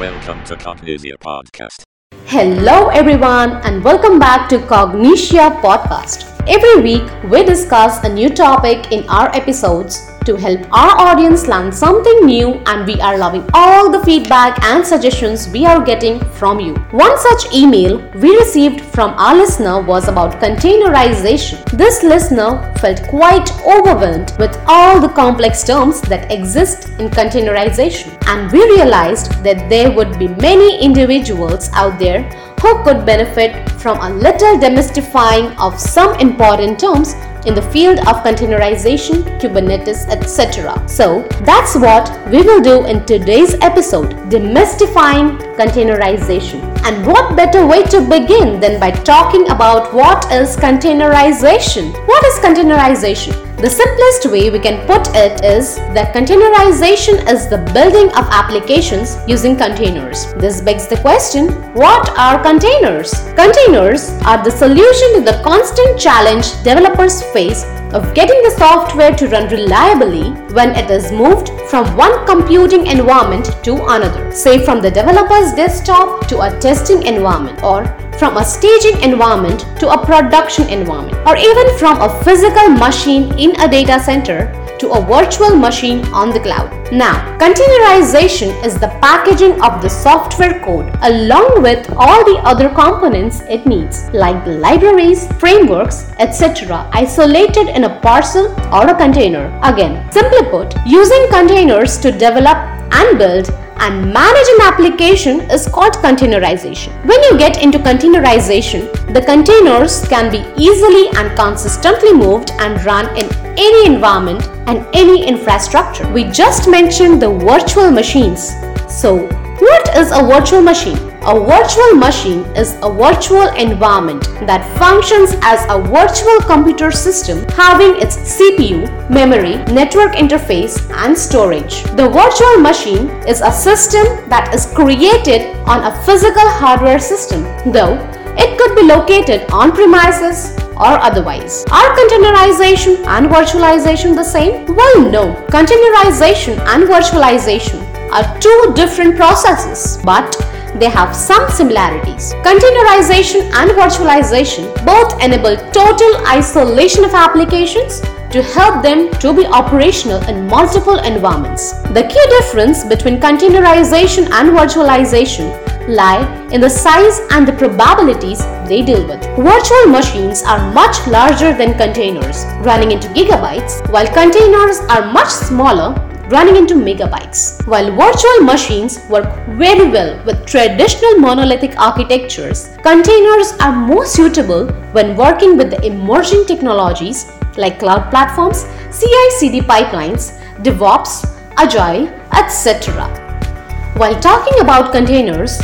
Welcome to Cognixia Podcast. Hello, everyone, and welcome back to Cognixia Podcast. Every week, we discuss a new topic in our episodes to help our audience learn something new, and we are loving all the feedback and suggestions we are getting from you. One such email we received from our listener was about containerization. This listener felt quite overwhelmed with all the complex terms that exist in containerization, and we realized that there would be many individuals out there who could benefit from a little demystifying of some important terms in the field of containerization, Kubernetes, etc. So, that's what we will do in today's episode demystifying containerization. And what better way to begin than by talking about what is containerization? What is containerization? The simplest way we can put it is that containerization is the building of applications using containers. This begs the question what are containers? Containers are the solution to the constant challenge developers face of getting the software to run reliably when it is moved from one computing environment to another, say from the developer's desktop to a testing environment or from a staging environment to a production environment or even from a physical machine in a data center to a virtual machine on the cloud. Now, containerization is the packaging of the software code along with all the other components it needs, like the libraries, frameworks, etc., isolated in a parcel or a container. Again, simply put, using containers to develop and build and manage an application is called containerization. When you get into containerization, the containers can be easily and consistently moved and run in any environment and any infrastructure. We just mentioned the virtual machines. So, what is a virtual machine? A virtual machine is a virtual environment that functions as a virtual computer system having its CPU, memory, network interface, and storage. The virtual machine is a system that is created on a physical hardware system, though it could be located on premises or otherwise. Are containerization and virtualization the same? Well, no. Containerization and virtualization are two different processes, but they have some similarities. Containerization and virtualization both enable total isolation of applications to help them to be operational in multiple environments. The key difference between containerization and virtualization lie in the size and the probabilities they deal with. Virtual machines are much larger than containers, running into gigabytes, while containers are much smaller, running into megabytes. While virtual machines work very well with traditional monolithic architectures, containers are more suitable when working with the emerging technologies like cloud platforms, CI CD pipelines, DevOps, Agile, etc. While talking about containers,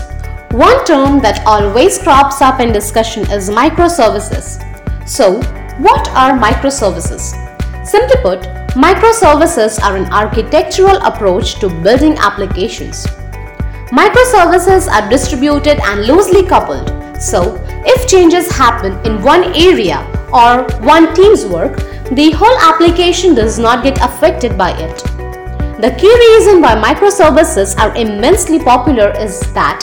one term that always crops up in discussion is microservices. So, what are microservices? Simply put, microservices are an architectural approach to building applications. Microservices are distributed and loosely coupled, so if changes happen in one area or one team's work, the whole application does not get affected by it. The key reason why microservices are immensely popular is that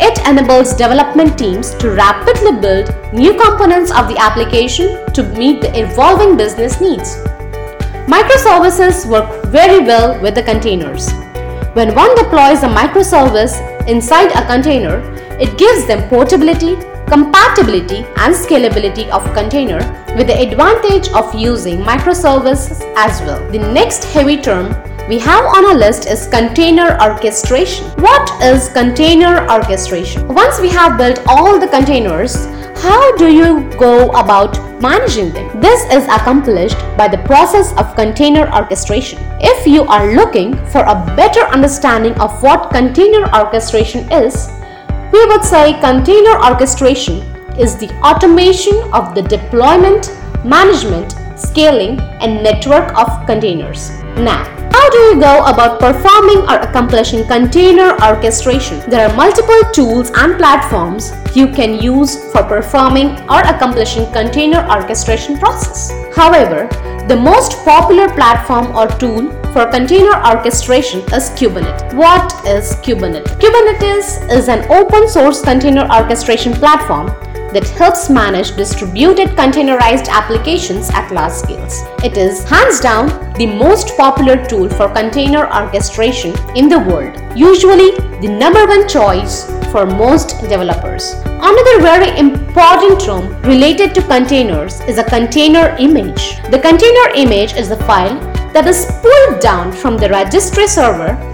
it enables development teams to rapidly build new components of the application to meet the evolving business needs. Microservices work very well with the containers. When one deploys a microservice inside a container, it gives them portability, compatibility and scalability of container with the advantage of using microservices as well. The next heavy term we have on our list is container orchestration. What is container orchestration? Once we have built all the containers, how do you go about managing them? This is accomplished by the process of container orchestration. If you are looking for a better understanding of what container orchestration is, we would say container orchestration is the automation of the deployment, management, scaling, and network of containers. Now, how do you go about performing or accomplishing container orchestration? There are multiple tools and platforms you can use for performing or accomplishing container orchestration process. However, the most popular platform or tool for container orchestration is Kubernetes. What is Kubernetes? Kubernetes is an open source container orchestration platform that helps manage distributed containerized applications at large scales. It is hands down the most popular tool for container orchestration in the world, usually the number one choice for most developers. Another very important term related to containers is a container image. The container image is a file that is pulled down from the registry server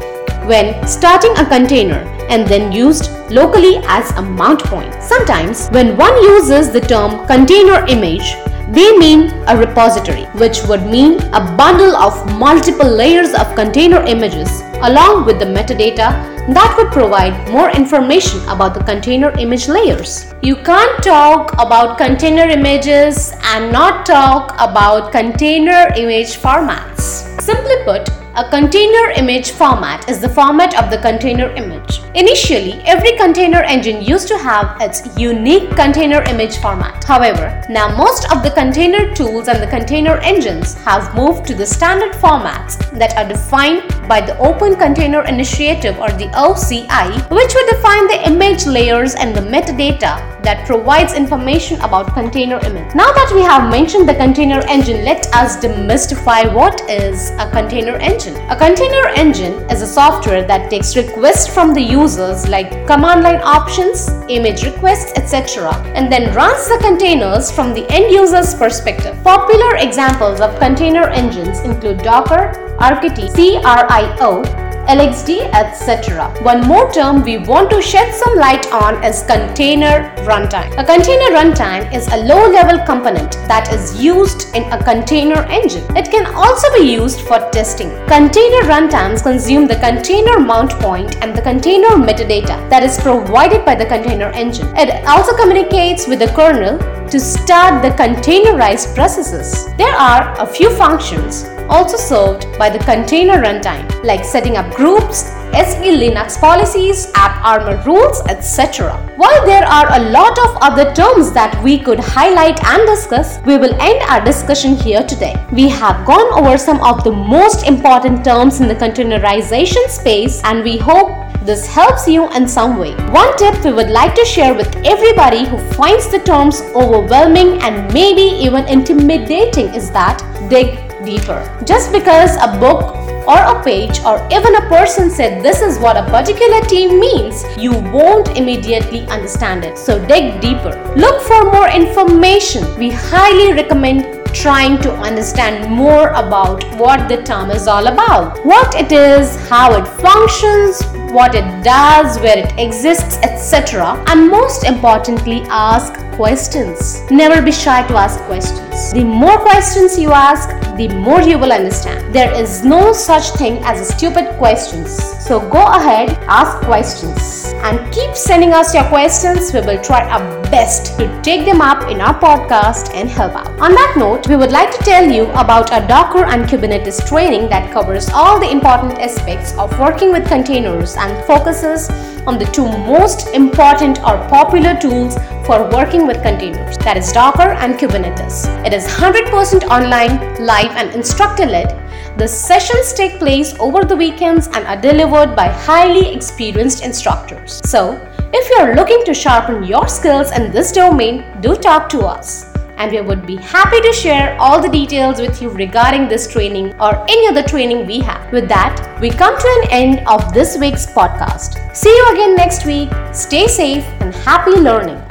when starting a container and then used locally as a mount point. Sometimes, when one uses the term container image, they mean a repository, which would mean a bundle of multiple layers of container images along with the metadata that would provide more information about the container image layers. You can't talk about container images and not talk about container image formats. Simply put, a container image format is the format of the container image. Initially, every container engine used to have its unique container image format. However, now most of the container tools and the container engines have moved to the standard formats that are defined by the Open Container Initiative or the OCI, which would define the image layers and the metadata that provides information about container image. Now that we have mentioned the container engine, let us demystify what is a container engine. A container engine is a software that takes requests from the users like command line options, image requests, etc. and then runs the containers from the end user's perspective. Popular examples of container engines include Docker, RKT, CRI-O, LXD, etc. One more term we want to shed some light on is container runtime. A container runtime is a low-level component that is used in a container engine. It can also be used for testing. Container runtimes consume the container mount point and the container metadata that is provided by the container engine. It also communicates with the kernel to start the containerized processes. There are a few functions also served by the container runtime, like setting up groups, SELinux policies, AppArmor rules, etc. While there are a lot of other terms that we could highlight and discuss, we will end our discussion here today. We have gone over some of the most important terms in the containerization space and we hope this helps you in some way. One tip we would like to share with everybody who finds the terms overwhelming and maybe even intimidating is that dig deeper. Just because a book or a page or even a person said this is what a particular team means, you won't immediately understand it. So dig deeper. Look for more information. We highly recommend trying to understand more about what the term is all about, what it is, how it functions, what it does, where it exists, etc. And most importantly, ask questions. Never be shy to ask questions. The more questions you ask, the more you will understand. There is no such thing as stupid questions. So go ahead, ask questions and keep sending us your questions. We will try our best to take them up in our podcast and help out. On that note, we would like to tell you about our Docker and Kubernetes training that covers all the important aspects of working with containers and focuses on the two most important or popular tools for working with containers that is Docker and Kubernetes. It is 100% online, live, and instructor led the sessions take place over the weekends and are delivered by highly experienced instructors. So, if you're looking to sharpen your skills in this domain, do talk to us. And we would be happy to share all the details with you regarding this training or any other training we have. With that, we come to an end of this week's podcast. See you again next week. Stay safe and happy learning.